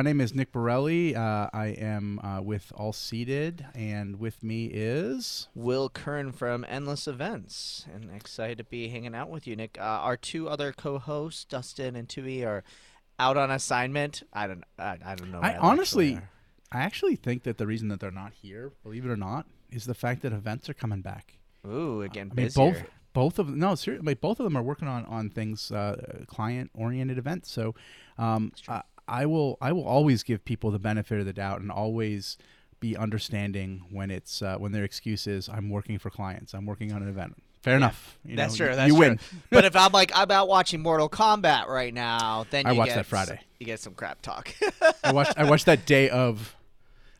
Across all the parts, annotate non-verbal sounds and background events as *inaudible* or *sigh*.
My name is Nick Borelli. Uh, I am uh, with AllSeated, and with me is Will Curran from Endless Events, and excited to be hanging out with you, Nick. Uh, our two other co-hosts, Dustin and Tui, are out on assignment. I don't, I, I don't know. I honestly, I actually think that the reason that they're not here, believe it or not, is the fact that events are coming back. Ooh, again, I mean, both both of no, seriously, both of them are working on on things uh, client oriented events. So, um, I will I will always give people the benefit of the doubt and always be understanding when it's uh, when their excuse is I'm working for clients, I'm working on an event. Fair enough. You That's know, true. you- That's you true. win. *laughs* but if I'm like I'm out watching Mortal Kombat right now, then *laughs* I you watched get that Friday. You get some crap talk. *laughs* I watched I watched that day of.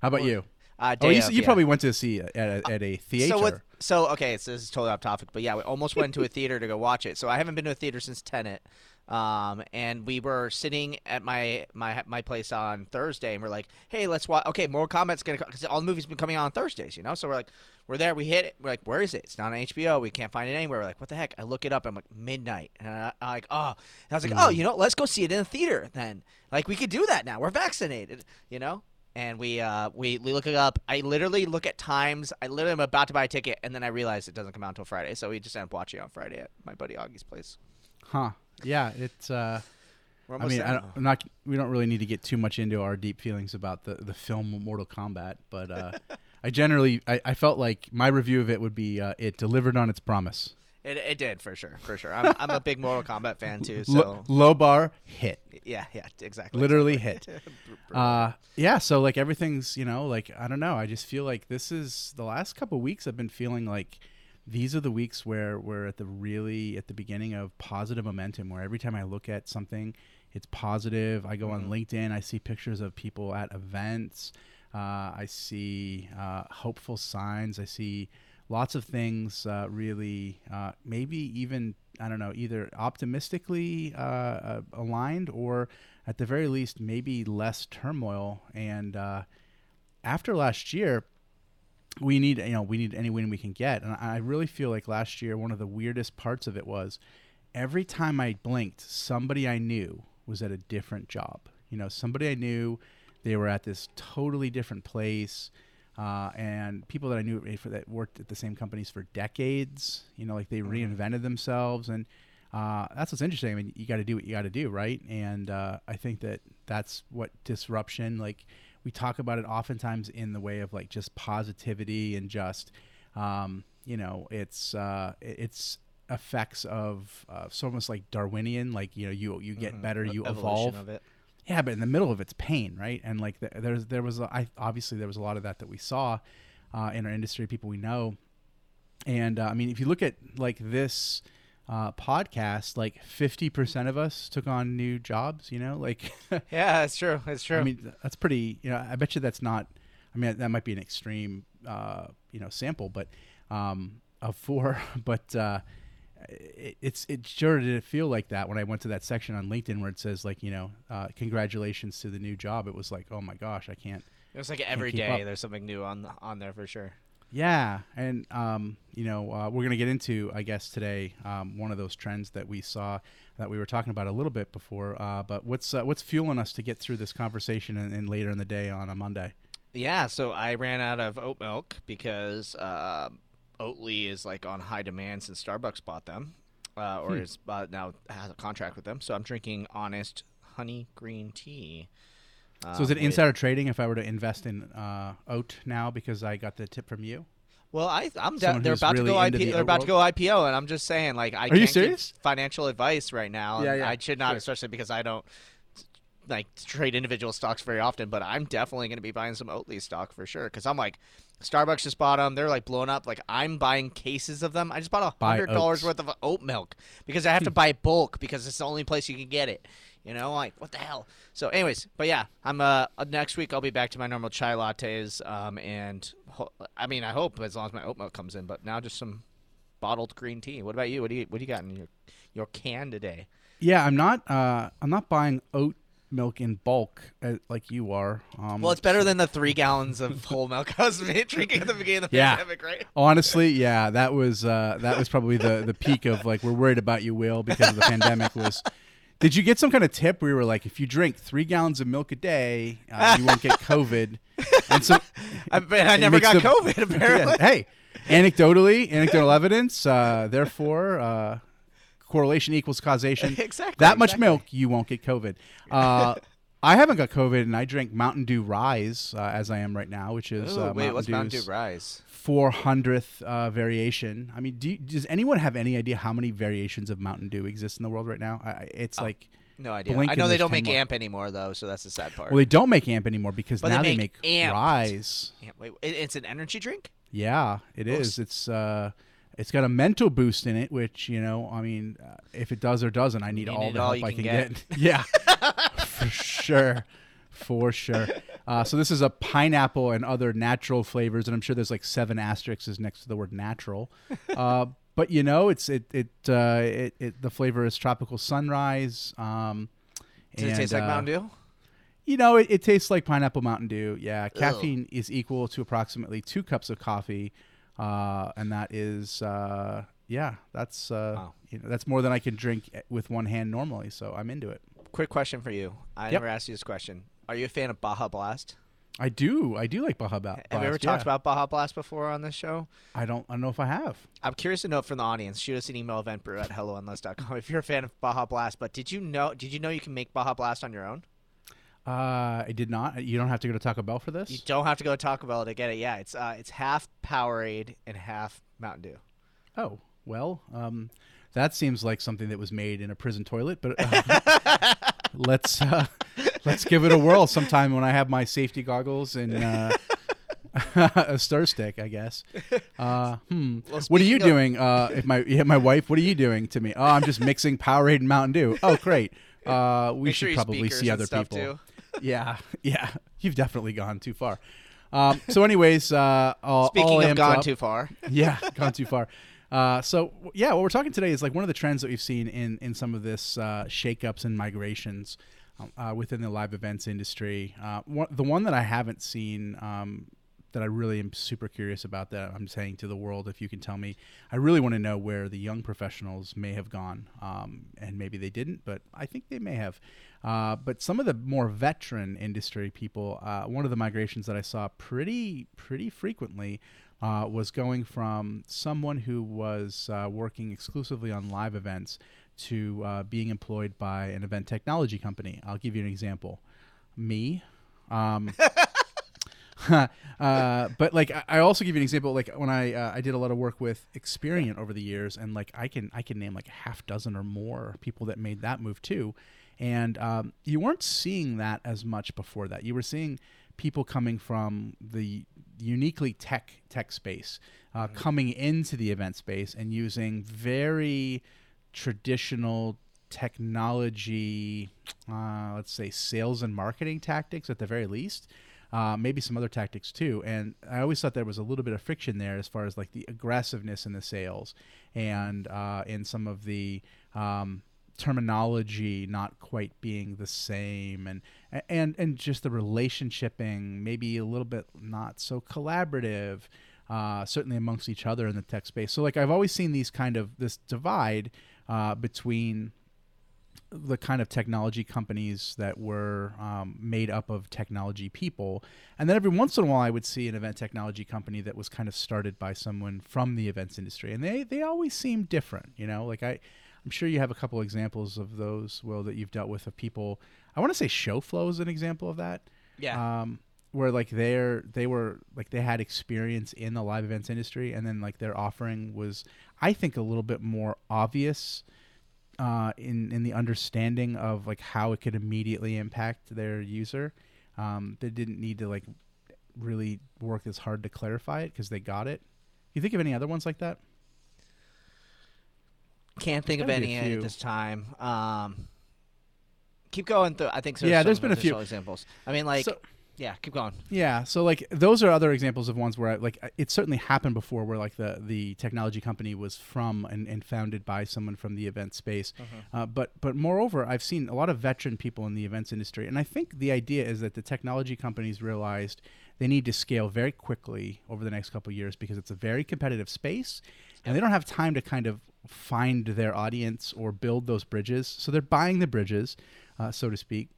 How about you? uh, Oh, you, of, you yeah. probably went to see at a, at a theater. So what? So okay, so this is totally off topic, but yeah, we almost went to a theater to go watch it. So I haven't been to a theater since Tenet, um, and we were sitting at my my my place on Thursday, and we're like, hey, let's watch. Okay, Mortal Kombat's gonna because all the movies been coming out on Thursdays, you know. So we're like, we're there, we hit it. We're like, where is it? It's not on HBO. We can't find it anywhere. We're like, what the heck? I look it up. I'm like, midnight, and I, I'm like, oh, and I was like, oh, you know, let's go see it in the theater then. Like we could do that now. We're vaccinated, you know and we uh we, we look it up. I literally look at times. I literally am about to buy a ticket, and then I realize it doesn't come out until Friday. So we just end up watching it on Friday at my buddy Augie's place. huh? Yeah, it's. Uh, I mean, I I'm not. We don't really need to get too much into our deep feelings about the the film Mortal Kombat, but uh, *laughs* I generally I, I felt like my review of it would be uh, it delivered on its promise. It, it did for sure, for sure. I'm, I'm a big Mortal Kombat fan *laughs* too. So Lo- low bar hit, yeah, yeah, exactly. literally *laughs* hit. Uh, yeah, so like everything's, you know, like I don't know. I just feel like this is the last couple weeks. I've been feeling like these are the weeks where we're at the really at the beginning of positive momentum. Where every time I look at something, it's positive. I go on LinkedIn, I see pictures of people at events. Uh, I see uh, hopeful signs. I see lots of things uh, really, uh, maybe even I don't know, either optimistically uh, uh, aligned or at the very least maybe less turmoil. And uh, after last year, we need you know we need any win we can get, and I really feel like last year one of the weirdest parts of it was every time I blinked, somebody I knew was at a different job. You know, somebody I knew, they were at this totally different place. Uh, and people that I knew for that worked at the same companies for decades, you know, like they reinvented themselves, and uh, that's what's interesting. I mean, you got to do what you got to do, right? And uh, I think that that's what disruption, like we talk about it oftentimes in the way of like just positivity and just, um, you know, it's uh, it's effects of uh, it's almost like Darwinian, like you know, you you get better, you Evolution evolve. of it. Yeah, but in the middle of it's pain, right? And like the, there's there was a, I obviously there was a lot of that that we saw uh, in our industry, people we know, and uh, I mean if you look at like this uh, podcast, like fifty percent of us took on new jobs. You know, like *laughs* Yeah, that's true. That's true. I mean that's pretty. You know, I bet you that's not. I mean that might be an extreme, uh, you know, sample, but um, of four, *laughs* but. Uh, it, it's it sure did feel like that when I went to that section on LinkedIn where it says like you know uh, congratulations to the new job. It was like oh my gosh I can't it was like every day there's something new on on there for sure. Yeah, and um, you know, uh, we're gonna get into, I guess, today um, one of those trends that we saw that we were talking about a little bit before. Uh, but what's uh, what's fueling us to get through this conversation and, and later in the day on a Monday? Yeah, so I ran out of oat milk because uh, Oatly is like on high demand since Starbucks bought them, uh, or is uh, now has a contract with them. So I'm drinking Honest Honey Green Tea. So is it insider trading if I were to invest in uh, oat now because I got the tip from you? Well, I, I'm they're about to go IPO. the They're about to go? IPO, and I'm just saying, like, I you can't serious? give financial advice right now. Yeah, yeah, I should not, sure. especially because I don't like trade individual stocks very often. But I'm definitely going to be buying some Oatly stock for sure because I'm like, Starbucks just bought them. They're like blowing up. Like I'm buying cases of them. I just bought a hundred dollars worth of oat milk because I have to *laughs* buy bulk because it's the only place you can get it. You know, like what the hell. So, anyways, but yeah, I'm uh uh, next week I'll be back to my normal chai lattes. Um, and ho- I mean I hope as long as my oat milk comes in. But now just some bottled green tea. What about you? What do you what do you got in your your can today? Yeah, I'm not. Uh, I'm not buying oat milk in bulk uh, like you are. Um, Well, it's better than the *laughs* three gallons of whole milk I was drinking at the beginning of the Yeah. pandemic, right? Honestly, yeah, that was uh, that was probably the the peak of like we're worried about you, Will, because of the pandemic. Was did you get some kind of tip where you were like, if you drink three gallons of milk a day, uh, you won't get *laughs* COVID? And so I, but I never got the- COVID. *laughs* Apparently, Yeah, hey, anecdotally, anecdotal evidence. Uh, therefore, uh, correlation equals causation. *laughs* Exactly, That much exactly. milk, you won't get COVID. Uh, I haven't got COVID, and I drink Mountain Dew Rise uh, as I am right now, which is Ooh, uh, wait, what's Mountain Dew Rise? 400th uh, variation. I mean, do you, does anyone have any idea how many variations of Mountain Dew exist in the world right now? I, it's Oh, like, No idea. I know they don't make more. AMP anymore though, so that's the sad part. well, they don't make AMP anymore because But now they make make Rise. Yeah, wait, it's an energy drink. Yeah, it Looks- is. It's uh, it's got a mental boost in it, which you know, I mean, uh, if it does or doesn't, I need all the all help I can can get. get. *laughs* yeah, *laughs* for sure, for sure. Uh, so this is a pineapple and other natural flavors, and I'm sure there's like seven asterisks next to the word natural. *laughs* Uh, but you know, it's it it uh, it, it the flavor is tropical sunrise. Um, Does it and, taste like uh, Mountain Dew? you know, it, it tastes like pineapple Mountain Dew. Yeah, caffeine is equal to approximately two cups of coffee, uh, and that is, uh, yeah, that's uh, Wow. you know, that's more than I can drink with one hand normally. So I'm into it. Quick question for you. I Yep. never asked you this question. Are you a fan of Baja Blast? I do, I do like Baja Blast. Have you ever yeah. talked about Baja Blast before on this show? I don't, I don't know if I have. I'm curious to know from the audience. Shoot us an email, eventbrew at helloendless.com if you're a fan of Baja Blast. But did you know? Did you know you can make Baja Blast on your own? Uh, I did not. You don't have to go to Taco Bell for this. You don't have to go to Taco Bell to get it. Yeah, it's uh, it's half Powerade and half Mountain Dew. Oh well, um, that seems like something that was made in a prison toilet. But *laughs* uh, let's uh, let's give it a whirl sometime when I have my safety goggles and uh, *laughs* a stir stick, I guess. Uh, hmm. Well, what are you of- doing? Uh, if my yeah, my wife, what are you doing to me? Oh, I'm just mixing Powerade and Mountain Dew. Oh, great. Uh, we Make should sure probably see other people. Yeah, *laughs* yeah. You've definitely gone too far. Um, so, anyways, uh, all, Speaking all of gone up- too far, *laughs* yeah, gone too far. Uh, so yeah, what we're talking today is like one of the trends that we've seen in in some of this uh, shakeups and migrations uh, within the live events industry. Uh, one, the one that I haven't seen um, that I really am super curious about that I'm saying to the world, if you can tell me, I really want to know where the young professionals may have gone, um, and maybe they didn't, but I think they may have. Uh, but some of the more veteran industry people, uh, one of the migrations that I saw pretty pretty frequently uh, was going from someone who was uh, working exclusively on live events to uh, being employed by an event technology company. I'll give you an example. Me. Um, *laughs* *laughs* uh, but like I- I also give you an example. Like when I uh, I did a lot of work with Experient over the years, and like I can I can name like a half dozen or more people that made that move too, and um, you weren't seeing that as much before that. You were seeing people coming from the uniquely tech tech space uh, coming into the event space and using very traditional technology uh, let's say sales and marketing tactics at the very least uh, maybe some other tactics too. And i always thought there was a little bit of friction there as far as like the aggressiveness in the sales and uh, in some of the um, terminology not quite being the same and and and just the relationshiping maybe a little bit not so collaborative uh, certainly amongst each other in the tech space. So like i've always seen these kind of this divide uh, between the kind of technology companies that were um, made up of technology people. And then every once in a while, I would see an event technology company that was kind of started by someone from the events industry. And they, they always seem different, you know, like I, I'm sure you have a couple examples of those, Will, that you've dealt with of people. I want to say Showflow is an example of that. yeah, Um, where like they're they were like they had experience in the live events industry and then like their offering was i think a little bit more obvious uh, in in the understanding of like how it could immediately impact their user um, they didn't need to like really work as hard to clarify it because they got it you think of any other ones like that Can't think of any at this time. Um, keep going through. I think Yeah, there's been a few. examples. I mean, like, So- yeah, keep going. Yeah, so like those are other examples of ones where I, like it certainly happened before, where like the the technology company was from and, and founded by someone from the event space. Uh, but but moreover, I've seen a lot of veteran people in the events industry, and I think the idea is that the technology companies realized they need to scale very quickly over the next couple of years because it's a very competitive space, and they don't have time to kind of find their audience or build those bridges. So they're buying the bridges, uh, so to speak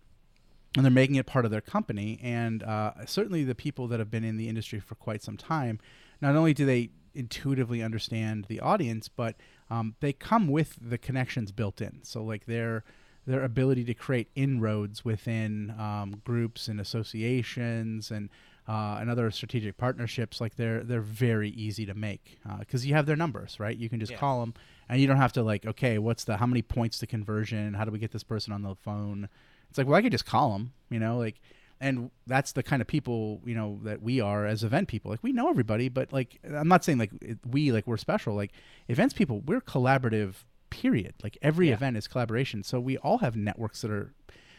and they're making it part of their company. And uh, certainly, the people that have been in the industry for quite some time, not only do they intuitively understand the audience, but um, they come with the connections built in. So, like their their ability to create inroads within um, groups and associations and uh, and other strategic partnerships, like they're they're very easy to make because you have their numbers, right? You can just Yeah. call them, and you don't have to like, okay, what's the how many points to conversion? How do we get this person on the phone? It's like, well, I could just call them, you know, like, and that's the kind of people, you know, that we are as event people. Like, we know everybody, but like, I'm not saying like we, like, we're special. Like, events people, we're collaborative, period. Like, every Yeah. event is collaboration. So we all have networks that are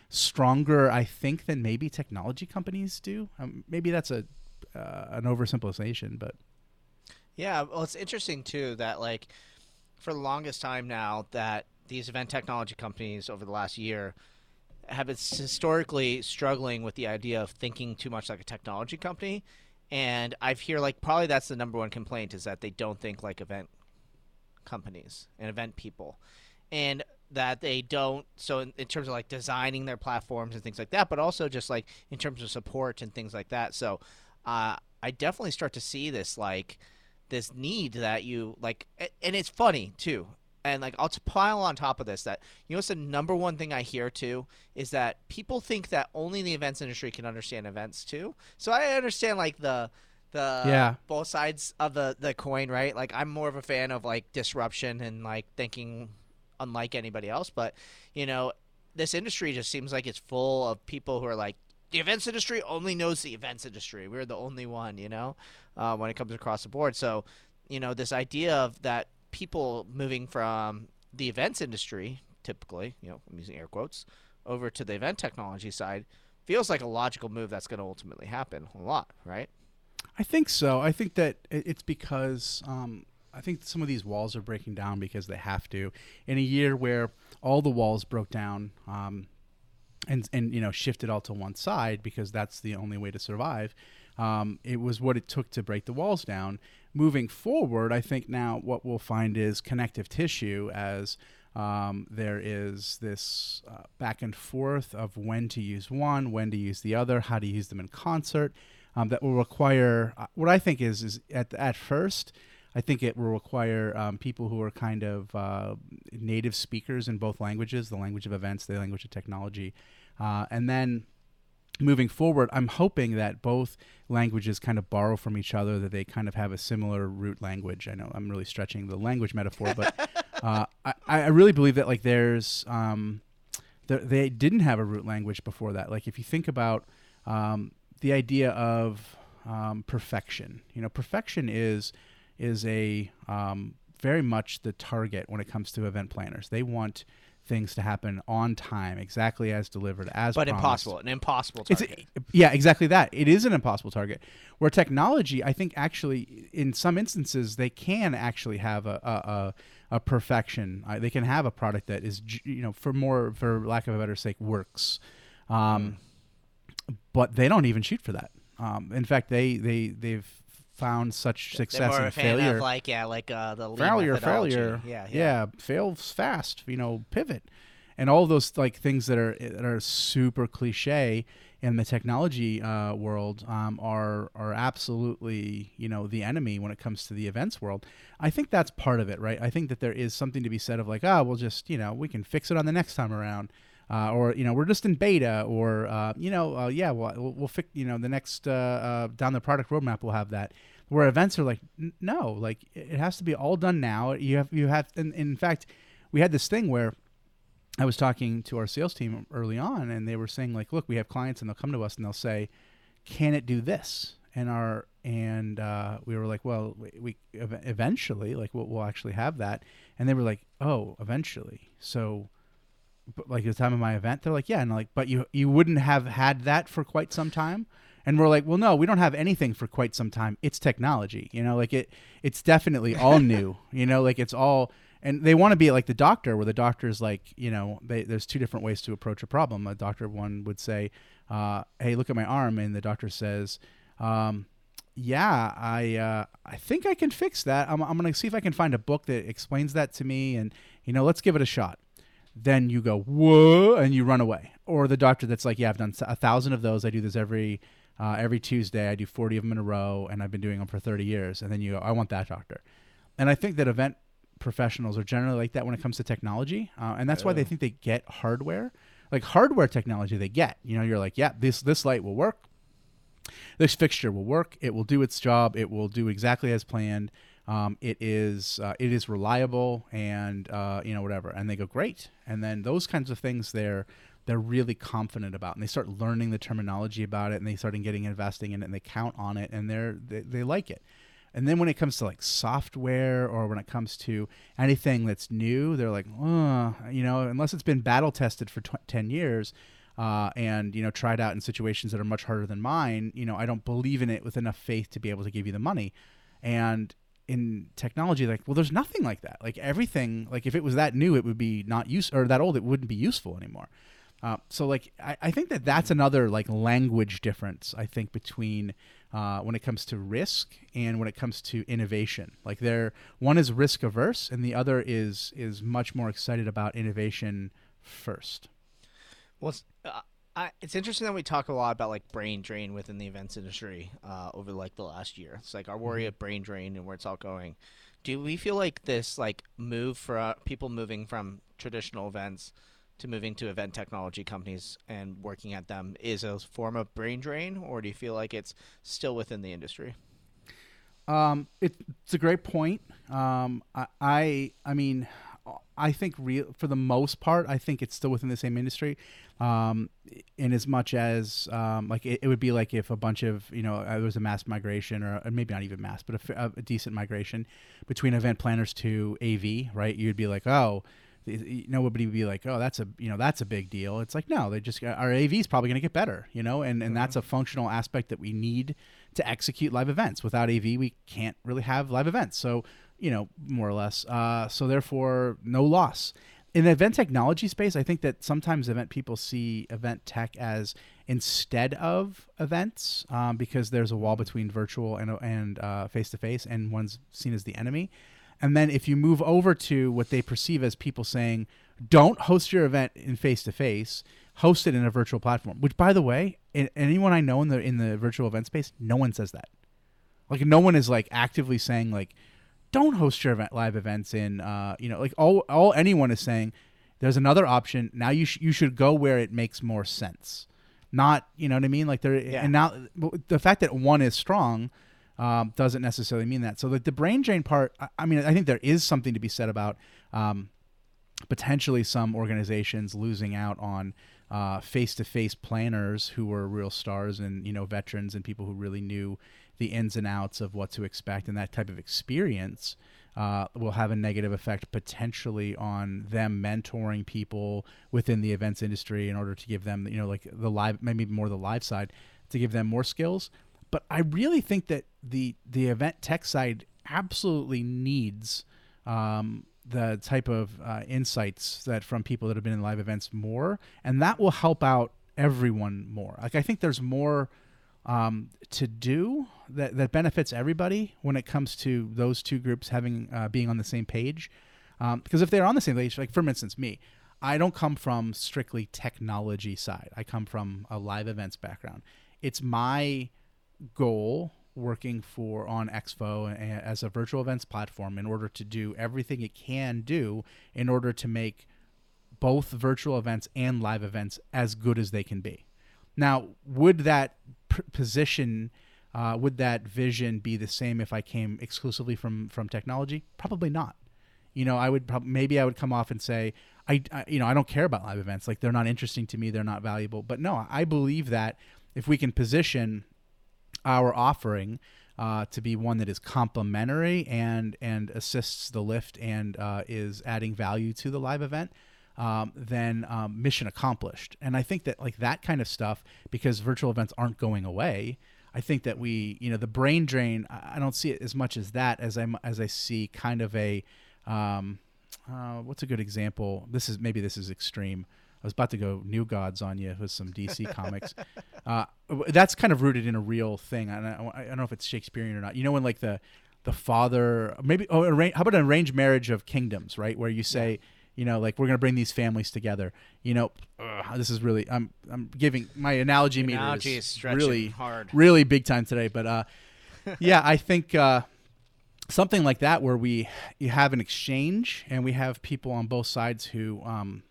stronger, I think, than maybe technology companies do. Um, maybe that's a, uh, an oversimplification, but Yeah, well, it's interesting too that like for the longest time now that these event technology companies over the last year have been historically struggling with the idea of thinking too much like a technology company, and I hear like probably that's the number one complaint is that they don't think like event companies and event people, and that they don't so in, in terms of like designing their platforms and things like that but also just like in terms of support and things like that. So uh, i definitely start to see this like this need that you like and it's funny too and like i'll pile on top of this that you know what's the number one thing i hear too? Is that people think that only the events industry can understand events too. So i understand like the the Yeah. both sides of the the coin right? Like i'm more of a fan of like disruption and like thinking unlike anybody else but you know this industry just seems like it's full of people who are like the events industry only knows the events industry. We're the only one you know uh, when it comes across the board. So you know this idea of that people moving from the events industry typically you know i'm using air quotes over to the event technology side feels like a logical move that's going to ultimately happen a lot right I think so. I think that it's because um, I think some of these walls are breaking down because they have to. In a year where all the walls broke down um, and and you know shifted all to one side because that's the only way to survive. Um, it was what it took to break the walls down. Moving forward, I think now what we'll find is connective tissue as um, there is this uh, back and forth of when to use one, when to use the other, how to use them in concert. Um, that will require uh, what I think is is at at first. I think it will require um, people who are kind of uh, native speakers in both languages, the language of events, the language of technology, uh, and then moving forward, I'm hoping that both languages kind of borrow from each other, that they kind of have a similar root language. I know I'm really stretching the language metaphor, but *laughs* uh, I, I really believe that like there's um, there, they didn't have a root language before that. Like if you think about um, the idea of um, perfection, you know, perfection is is a um, very much the target when it comes to event planners. They want things to happen on time, exactly as delivered, as but promised. impossible an impossible It's target. yeah, exactly that. It is an impossible target. Where technology, I think, actually, in some instances, they can actually have a a, a, a perfection. Uh, they can have a product that is, you know, for more, for lack of a better sake, works. Um, But they don't even shoot for that. Um, in fact, they they they've found such success more in a fan failure like yeah, like uh, the failure, failure. Yeah, yeah. yeah, fails fast. You know, pivot, and all those like things that are that are super cliche in the technology uh, world um, are are absolutely you know the enemy when it comes to the events world. I think that's part of it, right? I think that there is something to be said of like, ah, we'll just you know we can fix it on the next time around. uh, or you know we're just in beta, or uh, you know uh, yeah we'll, we'll, we'll fix you know the next uh, uh, down the product roadmap we'll have that. Where events are like no, like it has to be all done now. You have you have and, and in fact we had this thing where I was talking to our sales team early on, and they were saying like, look, we have clients, and they'll come to us and they'll say, can it do this? And our and uh, we were like, well, we, we eventually like we'll, we'll, actually have that, and they were like, oh, eventually. So, but like at the time of my event, they're like, yeah, and like, but you you wouldn't have had that for quite some time. And we're like, well, no, we don't have anything for quite some time. It's technology, you know, like it. It's definitely all *laughs* new, you know, like it's all and they want to be like the doctor where the doctor is like you know they, there's two different ways to approach a problem a doctor one would say uh, hey look at my arm and the doctor says um, yeah i uh, i think i can fix that i'm, I'm gonna see if i can find a book that explains that to me and you know let's give it a shot then you go whoa and you run away or the doctor that's like yeah i've done a thousand of those i do this every uh, every tuesday i do 40 of them in a row and i've been doing them for 30 years and then you go i want that doctor and i think that event professionals are generally like that when it comes to technology, uh, and that's why they think they get hardware. Like hardware technology, they get. You know, you're like, yeah, this this light will work. This fixture will work. It will do its job. It will do exactly as planned. Um, it is uh, it is reliable and uh, you know whatever. And they go great. And then those kinds of things they're they're really confident about, and they start learning the terminology about it, and they start getting investing in it, and they count on it, and they're they, they like it. And then when it comes to like software or when it comes to anything that's new, they're like, oh, you know, unless it's been battle tested for tw- 10 years uh, and, you know, tried out in situations that are much harder than mine, you know, I don't believe in it with enough faith to be able to give you the money. And in technology, like, well, there's nothing like that. Like everything, like if it was that new, it would be not use or that old, it wouldn't be useful anymore. Uh, so like I, I think that that's another like language difference I think between uh, when it comes to risk and when it comes to innovation. Like there, one is risk averse, and the other is is much more excited about innovation first. Well, it's, uh, I, it's interesting that we talk a lot about like brain drain within the events industry uh, over like the last year. It's like our worry mm-hmm. of brain drain and where it's all going. Do we feel like this like move for uh, people moving from traditional events? To moving to event technology companies and working at them is a form of brain drain, or do you feel like it's still within the industry? Um, it, it's a great point. Um, I, I, I mean, I think real for the most part, I think it's still within the same industry. Um, in as much as um, like it, it, would be like if a bunch of you know uh, there was a mass migration or, or maybe not even mass, but a, a, decent migration between event planners to AV, right? You'd be like, oh, nobody would be like, oh, that's a you know that's a big deal. It's like no, they just our AV is probably going to get better, you know, and and mm-hmm. that's a functional aspect that we need to execute live events. Without AV, we can't really have live events. So you know, more or less. Uh, so therefore, no loss. In the event technology space, I think that sometimes event people see event tech as instead of events um, because there's a wall between virtual and and face to face, and one's seen as the enemy. And then if you move over to what they perceive as people saying, don't host your event in face to face, host it in a virtual platform. Which, by the way, anyone I know in the in the virtual event space, no one says that. Like no one is like actively saying like, don't host your event live events in. Uh, you know, like all all anyone is saying, there's another option. Now you sh- you should go where it makes more sense. Not you know what I mean. Like there yeah. and now the fact that one is strong um, doesn't necessarily mean that. So the brain drain part, I, I, mean, I think there is something to be said about um, potentially some organizations losing out on face to face planners who were real stars and you know veterans and people who really knew the ins and outs of what to expect and that type of experience. Uh, will have a negative effect potentially on them mentoring people within the events industry in order to give them, you know, like the live, maybe more the live side, to give them more skills. But I really think that the the event tech side absolutely needs um, the type of uh, insights that from people that have been in live events more, and that will help out everyone more. Like I think there's more um, to do that that benefits everybody when it comes to those two groups having uh, being on the same page. Um, because if they're on the same page, like for instance, me, I don't come from strictly technology side. I come from a live events background. It's my goal working for on exVo as a virtual events platform in order to do everything it can do in order to make both virtual events and live events as good as they can be. Now, would that position, uh, would that vision be the same if I came exclusively from from technology? Probably not. You know, I would prob- maybe I would come off and say, I, I, you know, I don't care about live events. Like they're not interesting to me. They're not valuable. But no, I believe that if we can position our offering uh, to be one that is complementary and and assists the lift and uh, is adding value to the live event, um, then um, mission accomplished. And I think that like that kind of stuff, because virtual events aren't going away. I think that we, you know, the brain drain. I don't see it as much as that as I as I see kind of a, um, uh, what's a good example? This is maybe this is extreme. I was about to go new gods on you with some DC comics. *laughs* Uh, that's kind of rooted in a real thing. I, I, I don't know if it's Shakespearean or not. You know when like the the father maybe oh arrange, how about an arranged marriage of kingdoms, right? Where you say. Yeah you know like we're going to bring these families together you know this is really i'm i'm giving my analogy meter analogy is, is really hard really big time today but uh *laughs* yeah i think uh something like that where we you have an exchange and we have people on both sides who um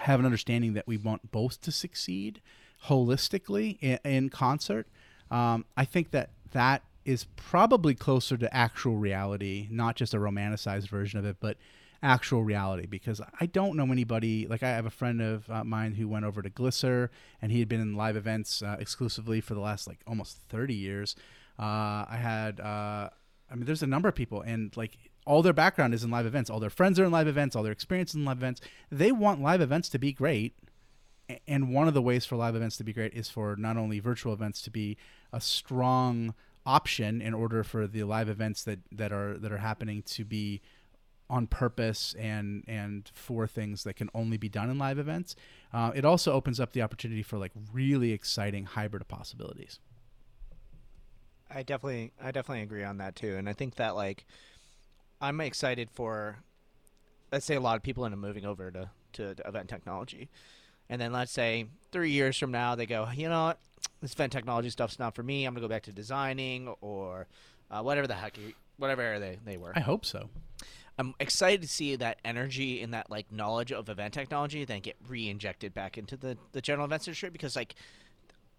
have an understanding that we want both to succeed holistically in, in concert. Um, I think that that is probably closer to actual reality, not just a romanticized version of it, but actual reality. Because I don't know anybody like I have a friend of uh, mine who went over to Glisser, and he had been in live events uh, exclusively for the last like almost thirty years. Uh, I had, uh, I mean, there's a number of people, and like all their background is in live events. All their friends are in live events. All their experience in live events. They want live events to be great. And one of the ways for live events to be great is for not only virtual events to be a strong option in order for the live events that, that are that are happening to be on purpose and and for things that can only be done in live events. Uh, it also opens up the opportunity for like really exciting hybrid possibilities. I definitely I definitely agree on that too, and I think that like I'm excited for, let's say a lot of people up moving over to, to, to event technology. And then let's say three years from now, they go, you know what, this event technology stuff's not for me. I'm going to go back to designing or uh, whatever the heck, whatever they, they were. I hope so. I'm excited to see that energy and that like knowledge of event technology then get re-injected back into the, the general events industry because like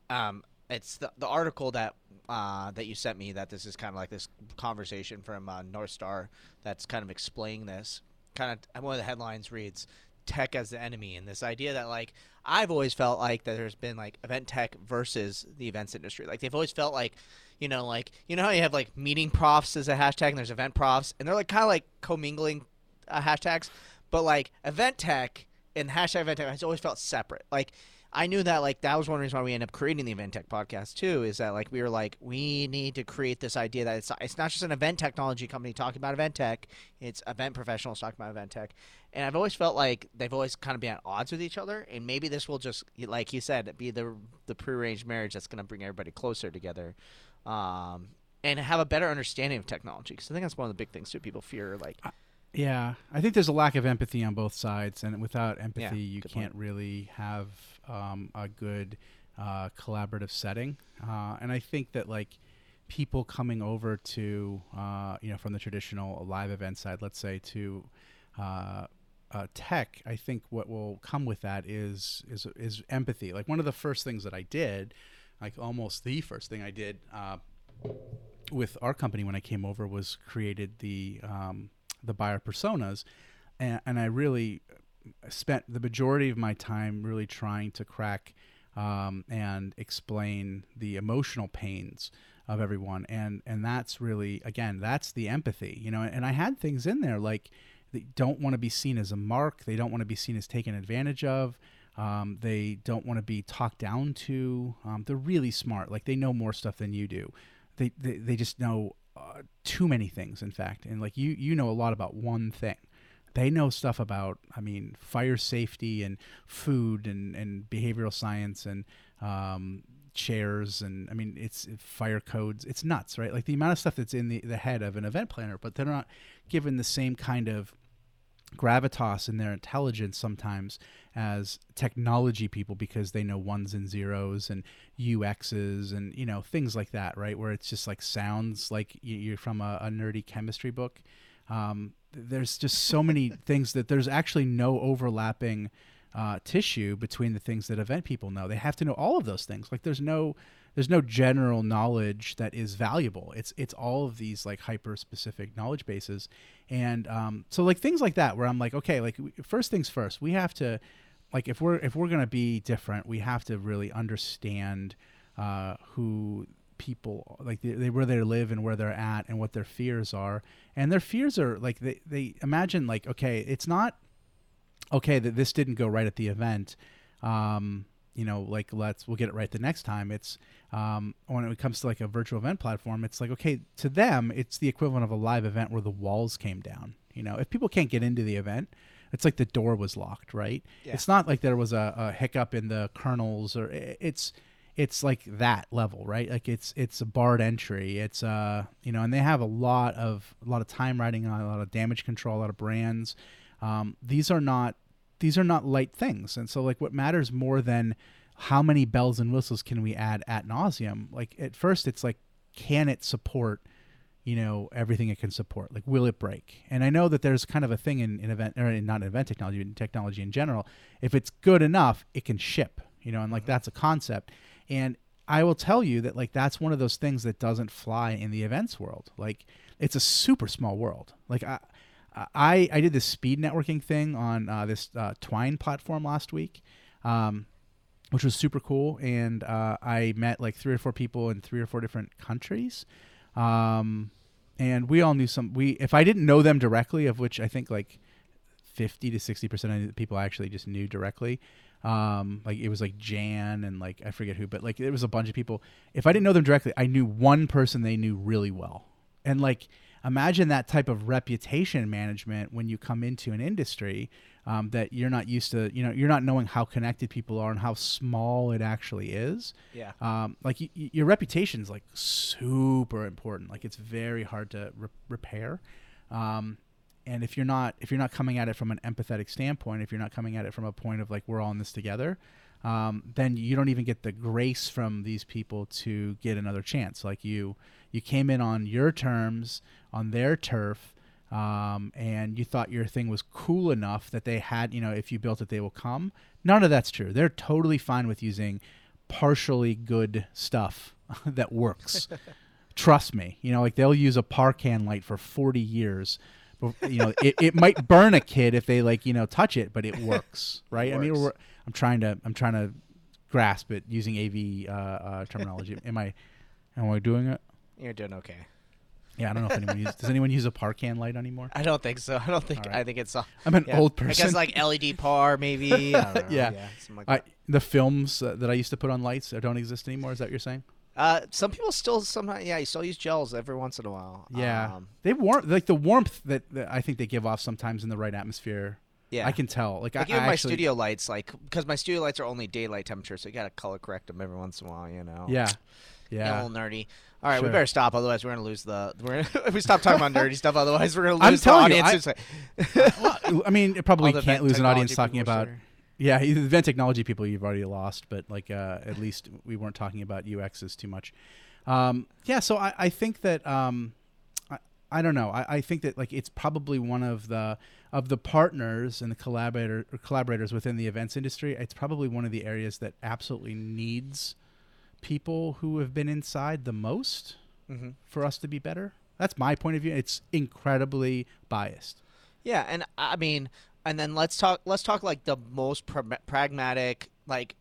um, it's the, the article that uh, that you sent me that this is kind of like this conversation from uh, Northstar that's kind of explaining this. Kind of one of the headlines reads tech as the enemy and this idea that like I've always felt like that there's been like event tech versus the events industry. Like they've always felt like you know like you know how you have like meeting profs as a hashtag and there's event profs and they're like kind of like commingling uh, hashtags, but like event tech and hashtag event tech has always felt separate. Like I knew that like that was one reason why we ended up creating the Event Tech podcast too. Is that like we were like we need to create this idea that it's it's not just an event technology company talking about event tech, it's event professionals talking about event tech, and I've always felt like they've always kind of been at odds with each other, and maybe this will just like you said be the the prearranged marriage that's going to bring everybody closer together. Um, and have a better understanding of technology because I think that's one of the big things too. People fear like. Yeah, I think there's a lack of empathy on both sides, and without empathy, yeah, you can't point. really have um, a good uh, collaborative setting. Uh, and I think that like people coming over to uh, you know from the traditional live event side, let's say to uh, uh, tech, I think what will come with that is is is empathy. Like one of the first things that I did, like almost the first thing I did uh, with our company when I came over was created the um, the buyer personas, and, and I really spent the majority of my time really trying to crack um, and explain the emotional pains of everyone. And and that's really again that's the empathy you know and i had things in there like they don't want to be seen as a mark they don't want to be seen as taken advantage of um, they don't want to be talked down to um, they're really smart like they know more stuff than you do. They they, they just know uh, too many things in fact. And like you you know a lot about one thing. They know stuff about i mean fire safety and food and, and behavioral science and um, chairs and i mean it's fire codes. It's nuts right? Like the amount of stuff that's in the, the head of an event planner but they're not given the same kind of gravitas in their intelligence sometimes as technology people because they know ones and zeros and UXs and you know things like that, right? Where it's just like sounds like you're from a, a nerdy chemistry book. Um, there's just so many *laughs* things that there's actually no overlapping uh, tissue between the things that event people know. They have to know all of those things. Like there's no there's no general knowledge that is valuable. It's it's all of these like hyper specific knowledge bases, and um, so like things like that where I'm like, okay, like first things first, we have to like if we're if we're gonna be different, we have to really understand uh, who people like they, they, where they live and where they're at and what their fears are and their fears are like they, they imagine like okay it's not okay that this didn't go right at the event um, you know like let's we'll get it right the next time it's um, when it comes to like a virtual event platform it's like okay to them it's the equivalent of a live event where the walls came down you know if people can't get into the event it's like the door was locked right yeah. it's not like there was a, a hiccup in the kernels or it's it's like that level, right? Like it's it's a barred entry. It's uh you know, and they have a lot of a lot of time writing a lot of damage control, a lot of brands. Um, these are not these are not light things, and so like what matters more than how many bells and whistles can we add at nauseum? Like at first, it's like can it support you know everything it can support like will it break and i know that there's kind of a thing in, in event or in not in event technology but in technology in general if it's good enough it can ship you know and like mm-hmm. that's a concept and I will tell you that like that's one of those things that doesn't fly in the events world. Like it's a super small world. Like I I, I did this speed networking thing on uh, this uh, Twine platform last week, um, which was super cool. And uh, I met like three or four people in three or four different countries. Um, and we all knew some. We if I didn't know them directly, of which I think like fifty to sixty percent of the people I actually just knew directly. Um, like it was like Jan and like I forget who, but like it was a bunch of people. If I didn't know them directly, I knew one person they knew really well. And like imagine that type of reputation management when you come into an industry um, that you're not used to. You know, you're not knowing how connected people are and how small it actually is. Yeah. Um, like y- y- your reputation is like super important. Like it's very hard to re- repair. Um, and if you're not if you're not coming at it from an empathetic standpoint if you're not coming at it from a point of like we're all in this together um, then you don't even get the grace from these people to get another chance like you you came in on your terms on their turf um, and you thought your thing was cool enough that they had you know if you built it they will come none of that's true they're totally fine with using partially good stuff *laughs* that works *laughs* trust me you know like they'll use a par can light for 40 years you know, it, it might burn a kid if they like you know touch it, but it *laughs* works, right? It I mean, I'm trying to I'm trying to grasp it using AV uh, uh, terminology. am I am I doing it? You're doing okay. Yeah, I don't know if anyone uses. Does anyone use a Par can light anymore? I don't think so. I don't think. Right. I think it's. Uh, I'm an yeah. old person. I guess like LED par maybe. *laughs* yeah. yeah like I, the films uh, that I used to put on lights don't exist anymore. Is that what you're saying? Uh, some people still sometimes yeah you still use gels every once in a while. Yeah, um, they warm like the warmth that, that, I think they give off sometimes in the right atmosphere. Yeah, I can tell. Like, like I, even I my actually, studio lights, like because my studio lights are only daylight temperature, so you got to color correct them every once in a while. You know. Yeah. Yeah. a little nerdy. All right, sure. we better stop. Otherwise, we're gonna lose the. We're gonna, *laughs* if we stop talking about nerdy stuff, otherwise we're gonna lose the audience. You, I, *laughs* well, I mean, it probably *laughs* can't lose an audience talking about. Sure. Yeah, the event technology people you've already lost, but like uh, at least we weren't talking about UXs too much. Um, yeah, so I, I think that um, I, I don't know. I, I think that like it's probably one of the of the partners and the collaborator collaborators within the events industry. It's probably one of the areas that absolutely needs people who have been inside the most mm-hmm. for us to be better. That's my point of view. It's incredibly biased. Yeah, and I mean, and then let's talk. Let's talk like the most pra- pragmatic, like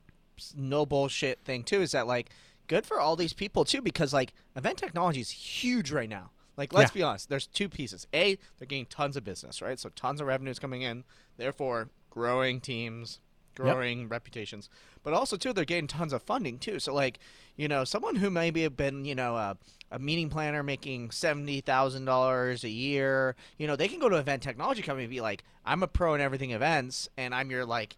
no bullshit thing too. Is that like good for all these people too because like event technology is huge right now. Like let's yeah. be honest, there's two pieces. A, they're getting tons of business, right? So tons of revenues coming in, therefore growing teams, growing yep. reputations. But also too, they're getting tons of funding too. So like, you know, someone who maybe have been, you know, a, a meeting planner making seventy thousand dollars a year, you know, they can go to event technology company and be like, I'm a pro in everything events, and I'm your like,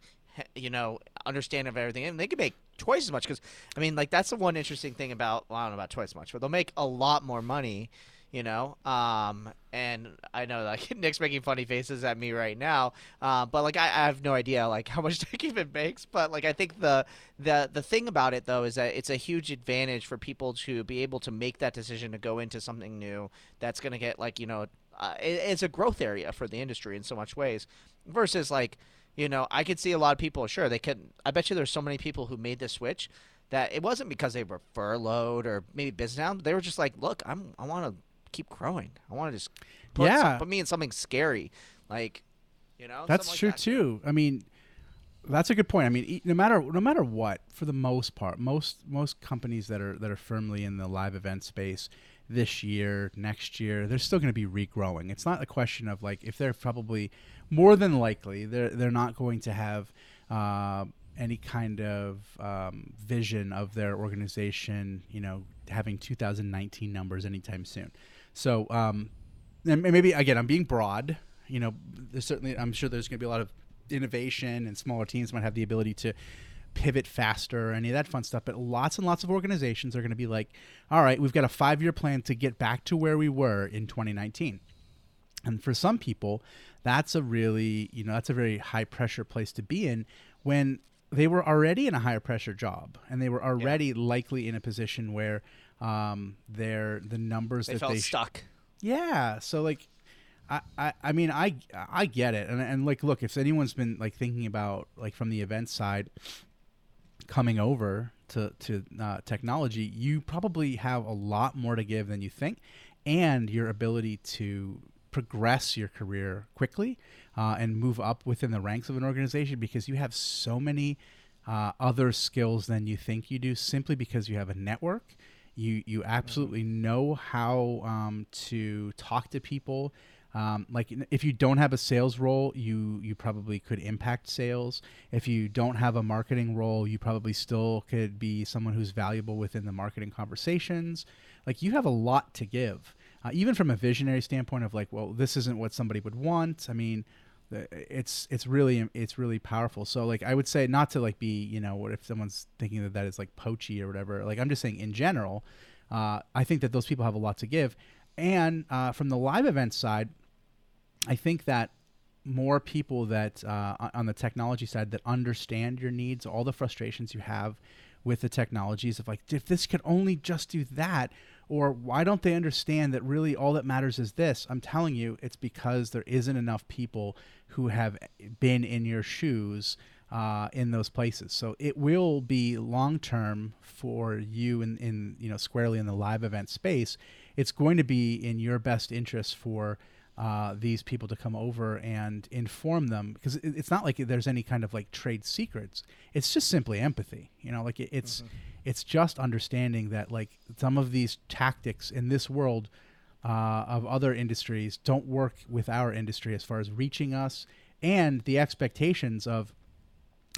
you know, understanding of everything, and they can make twice as much because I mean, like that's the one interesting thing about well, I don't know about twice as much, but they'll make a lot more money you know. Um, and I know like *laughs* Nick's making funny faces at me right now, uh, but like I, I have no idea like *laughs* how much Tech even makes. But like I think the the the thing about it though is that it's a huge advantage for people to be able to make that decision to go into something new that's going to get like you know uh, it, it's a growth area for the industry in so much ways versus like you know I could see a lot of people sure they could I bet you there's so many people who made the switch that it wasn't because they were furloughed or maybe business down. They were just like, look, I'm I want to keep growing. I want to just put, Yeah. some, put me in something scary, like you know. That's true like that. too. I mean, that's a good point. I mean, no matter no matter what, for the most part, most most companies that are that are firmly in the live event space this year, next year, they're still going to be regrowing. It's not a question of like if they're probably more than likely they're they're not going to have uh, any kind of um, vision of their organization, you know, having 2019 numbers anytime soon. So, um, and maybe again, I'm being broad. You know, there's certainly, I'm sure there's going to be a lot of innovation, and smaller teams might have the ability to pivot faster, any of that fun stuff. But lots and lots of organizations are going to be like, all right, we've got a five year plan to get back to where we were in 2019. And for some people, that's a really, you know, that's a very high pressure place to be in when they were already in a higher pressure job and they were already likely in a position where um, their the numbers They that felt they sh- stuck. yeah. So like, I, I, I mean, I, I get it, and and like, look, if anyone's been like thinking about like from the event side, coming over to to uh, technology, you probably have a lot more to give than you think, and your ability to progress your career quickly uh, and move up within the ranks of an organization because you have so many uh, other skills than you think you do simply because you have a network you you absolutely know how um, to talk to people. Um, like if you don't have a sales role you you probably could impact sales. If you don't have a marketing role you probably still could be someone who's valuable within the marketing conversations. Like you have a lot to give uh, even from a visionary standpoint of like well this isn't what somebody would want. I mean it's it's really it's really powerful. So like i would say not to like be you know what if someone's thinking that that is like poachy or whatever like i'm just saying in general uh, i think that those people have a lot to give. And uh, from the live event side i think that more people that uh, on the technology side that understand your needs all the frustrations you have with the technologies of like if this could only just do that or why don't they understand that really all that matters is this? I'm telling you it's because there isn't enough people who have been in your shoes uh, in those places. So it will be long term for you in, in you know squarely in the live event space. It's going to be in your best interest for uh, these people to come over and inform them because it's not like there's any kind of like trade secrets. It's just simply empathy you know like it, it's it's just understanding that like some of these tactics in this world uh, of other industries don't work with our industry as far as reaching us and the expectations of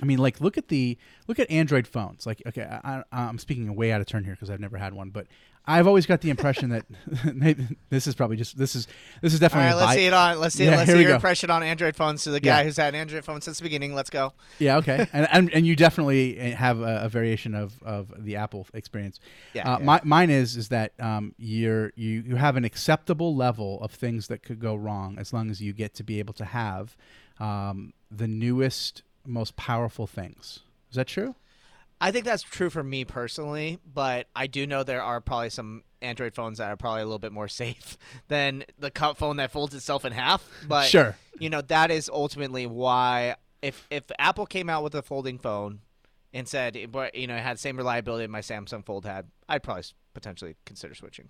I mean, like look at the look at Android phones. Like, okay, I, I'm speaking way out of turn here because I've never had one, but I've always got the impression that *laughs* maybe this is probably just this is this is definitely right, a let's see it on. Let's see. Yeah, let's see your go. impression on Android phones to the guy Yeah. who's had an Android phone since the beginning. Let's go. Yeah, okay, *laughs* and, and and you definitely have a, a variation of, of the Apple experience. Yeah, uh, yeah. My, mine is is that um, you're you you have an acceptable level of things that could go wrong as long as you get to be able to have um, the newest, most powerful things. Is that true? I think that's true for me personally, but I do know there are probably some Android phones that are probably a little bit more *laughs* safe than the cup phone that folds itself in half. But Sure. you know that is ultimately why if if Apple came out with a folding phone and said it- but you know it had same reliability my Samsung Fold had, I'd probably potentially consider switching.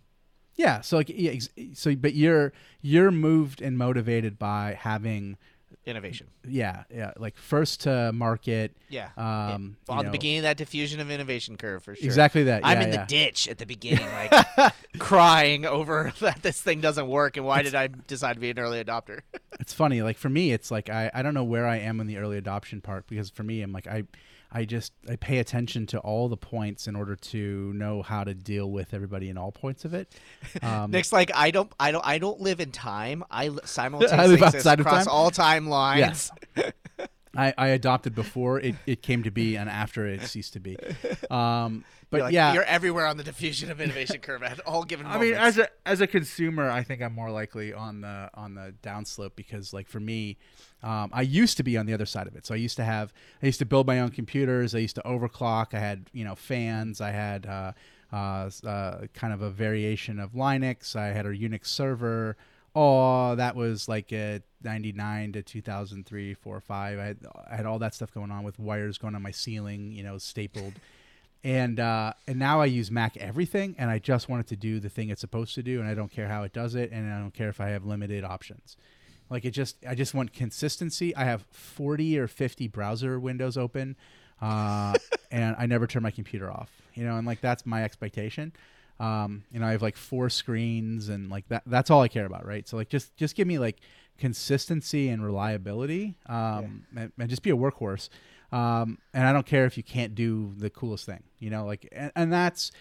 Yeah. So like, yeah, so but you're you're moved and motivated by having Innovation. yeah yeah like first to market. Yeah. Um, yeah. on the know, beginning of that diffusion of innovation curve for sure. Exactly that. I'm in yeah. the ditch at the beginning, *laughs* like crying over *laughs* that this thing doesn't work and why did I decide to be an early adopter? it's funny like for me it's like I, I don't know where i am in the early adoption part because for me i'm like i i just i pay attention to all the points in order to know how to deal with everybody in all points of it *laughs* um, Nick's like I don't, I don't, I don't live in time. I *laughs* simultaneously live exist outside of across time? all timelines. *laughs* I, I adopted before it, it came to be and after it ceased to be. Um, but like- yeah, you're everywhere on the diffusion of innovation curve at all given I moments. mean, as a as a consumer, I think I'm more likely on the on the downslope because, like, for me, um, I used to be on the other side of it. So I used to have, I used to build my own computers. I used to overclock. I had, you know, fans. I had uh, uh, uh, kind of a variation of Linux. I had a Unix server. Oh, that was like a 99 to 2003, 4, or 5. I had, I had all that stuff going on with wires going on my ceiling, you know, stapled and uh, and now I use Mac everything, and I just want it to do the thing it's supposed to do, and I don't care how it does it, and I don't care if I have limited options. Like it just, I just want consistency. I have forty or fifty browser windows open, uh, *laughs* and I never turn my computer off. You know, and like that's my expectation. Um, you know, I have like four screens, and like that. That's all I care about, right? So like, just just give me like consistency and reliability, um, and, and just be a workhorse. Um, and I don't care if you can't do the coolest thing, you know, like, and, and that's,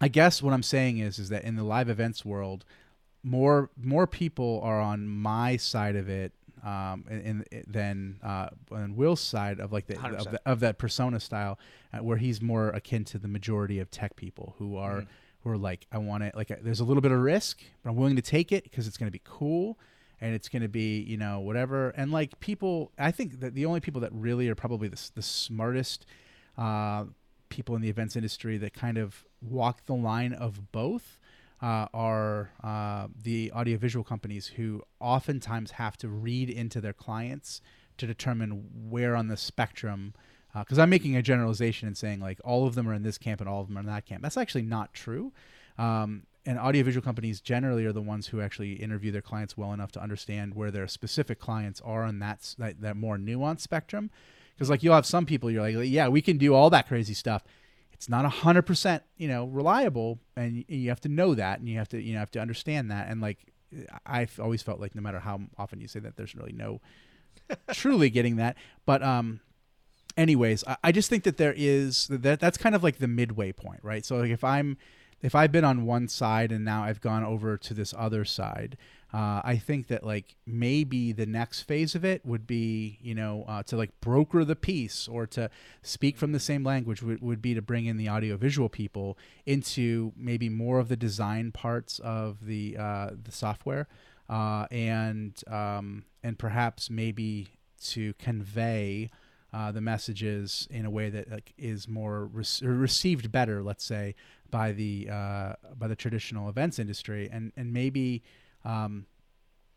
I guess what I'm saying is, is that in the live events world, more more people are on my side of it um, in, in, than uh, on Will's side of like the, of, the of that persona style, uh, where he's more akin to the majority of tech people who are who are like, I want it. Like, there's a little bit of risk, but I'm willing to take it because it's going to be cool and it's going to be you know whatever. And like people, I think that the only people that really are probably the, the smartest uh, people in the events industry that kind of walk the line of both uh, are uh, the audiovisual companies who oftentimes have to read into their clients to determine where on the spectrum. Because I'm making a generalization and saying like all of them are in this camp and all of them are in that camp. That's actually not true. Um, and audiovisual companies generally are the ones who actually interview their clients well enough to understand where their specific clients are on that that, that more nuanced spectrum. Because like you'll have some people you're like, yeah, we can do all that crazy stuff. It's not hundred percent, you know, reliable, and you have to know that, and you have to, you know, have to understand that. And like, I've always felt like no matter how often you say that, there's really no *laughs* truly getting that. But um, anyways, I, I just think that there is that that's kind of like the midway point, right? So like if I'm if I've been on one side and now I've gone over to this other side, uh, I think that like maybe the next phase of it would be you know uh, to like broker the peace or to speak from the same language would, would be to bring in the audiovisual people into maybe more of the design parts of the uh, the software uh, and um, and perhaps maybe to convey uh, the messages in a way that like is more or received better, let's say, by the uh, by the traditional events industry, and and maybe um,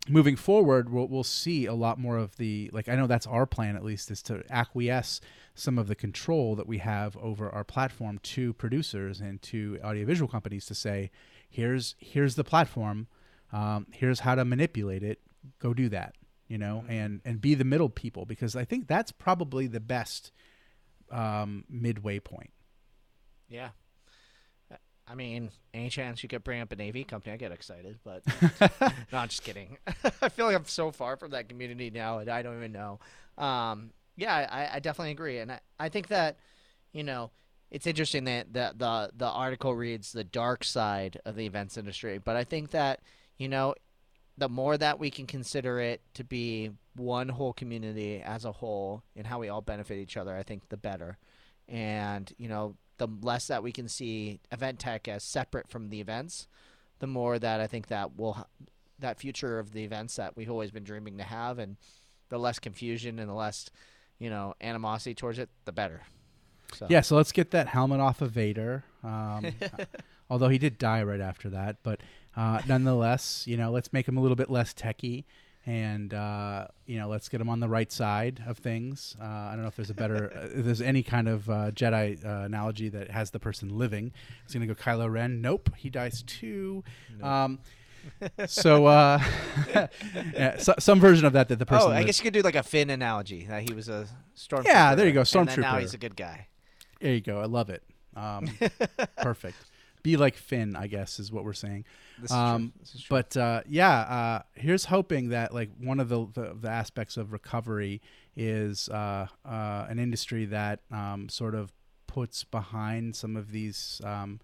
moving forward, we'll we'll see a lot more of the like. I know that's our plan at least is to acquiesce some of the control that we have over our platform to producers and to audiovisual companies to say, here's here's the platform, um, here's how to manipulate it. Go do that you know, and and be the middle people because I think that's probably the best um, midway point. Yeah. I mean, any chance you could bring up an AV company, I get excited. But *laughs* no, I'm just kidding. *laughs* I feel like I'm so far from that community now, and I don't even know. Um, yeah, I, I definitely agree, and I, I think that you know it's interesting that the, the the article reads the dark side of the events industry, but I think that you know the more that we can consider it to be one whole community as a whole and how we all benefit each other, I think the better. And, you know, the less that we can see event tech as separate from the events, the more that I think that will that future of the events that we've always been dreaming to have and the less confusion and the less, you know, animosity towards it, the better. So Yeah, so let's get that helmet off of Vader. Um, *laughs* although he did die right after that, but uh, nonetheless, you know, let's make him a little bit less techy, and uh, you know, let's get him on the right side of things. Uh, I don't know if there's a better, *laughs* uh, if there's any kind of uh, Jedi uh, analogy that has the person living. It's gonna go Kylo Ren. Nope, he dies too. Um, so, uh, *laughs* yeah, so, some version of that that the person. Oh, I lives- guess you could do like a Finn analogy that he was a stormtrooper. Yeah, there you go, and then now he's a good guy. There you go. I love it. Um, *laughs* perfect. Be like Finn, I guess, is what we're saying. This is Um, true. This is true. But uh, yeah, uh, here's hoping that like one of the, the, the aspects of recovery is uh, uh, an industry that um, sort of puts behind some of these um,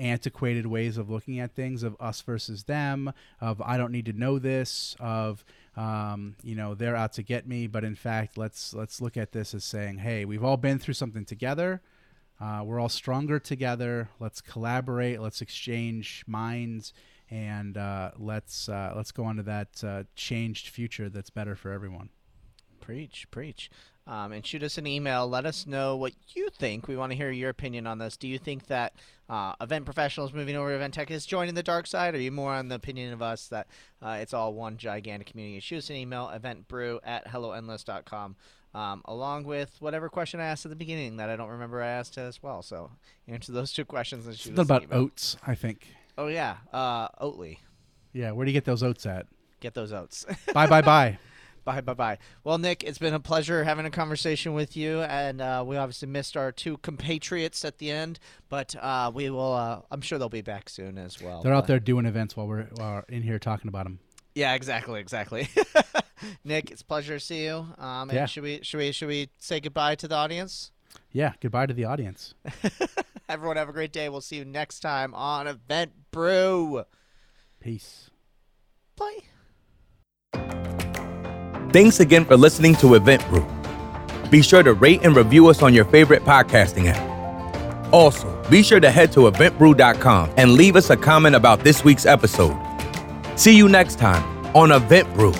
antiquated ways of looking at things of us versus them of i don't need to know this of um, you know they're out to get me but in fact let's let's look at this as saying hey we've all been through something together uh, we're all stronger together let's collaborate let's exchange minds and uh, let's uh, let's go on to that uh, changed future that's better for everyone Preach, preach. Um, and shoot us an email. Let us know what you think. We want to hear your opinion on this. Do you think that uh, event professionals moving over to event tech is joining the dark side? Are you more on the opinion of us that uh, it's all one gigantic community? Shoot us an email, eventbrew at helloendless.com, um, along with whatever question I asked at the beginning that I don't remember I asked as well. So answer those two questions and something about oats i think Oh, yeah. Uh, Oatly. yeah where do you get those oats at Get those oats. *laughs* bye bye bye Bye, bye, bye. Well, Nick, it's been a pleasure having a conversation with you, and uh, we obviously missed our two compatriots at the end, but uh, we will. Uh, I'm sure they'll be back soon as well. they're out there doing events while we're, while we're in here talking about them Yeah, exactly, exactly. *laughs* *laughs* Nick, it's a pleasure to see you. Um, and Yeah. should we should we should we say goodbye to the audience? yeah goodbye to the audience *laughs* Everyone, have a great day. We'll see you next time on Event Brew. peace Bye. Thanks again for listening to Event Brew. Be sure to rate and review us on your favorite podcasting app. Also, be sure to head to eventbrew.com and leave us a comment about this week's episode. See you next time on Event Brew.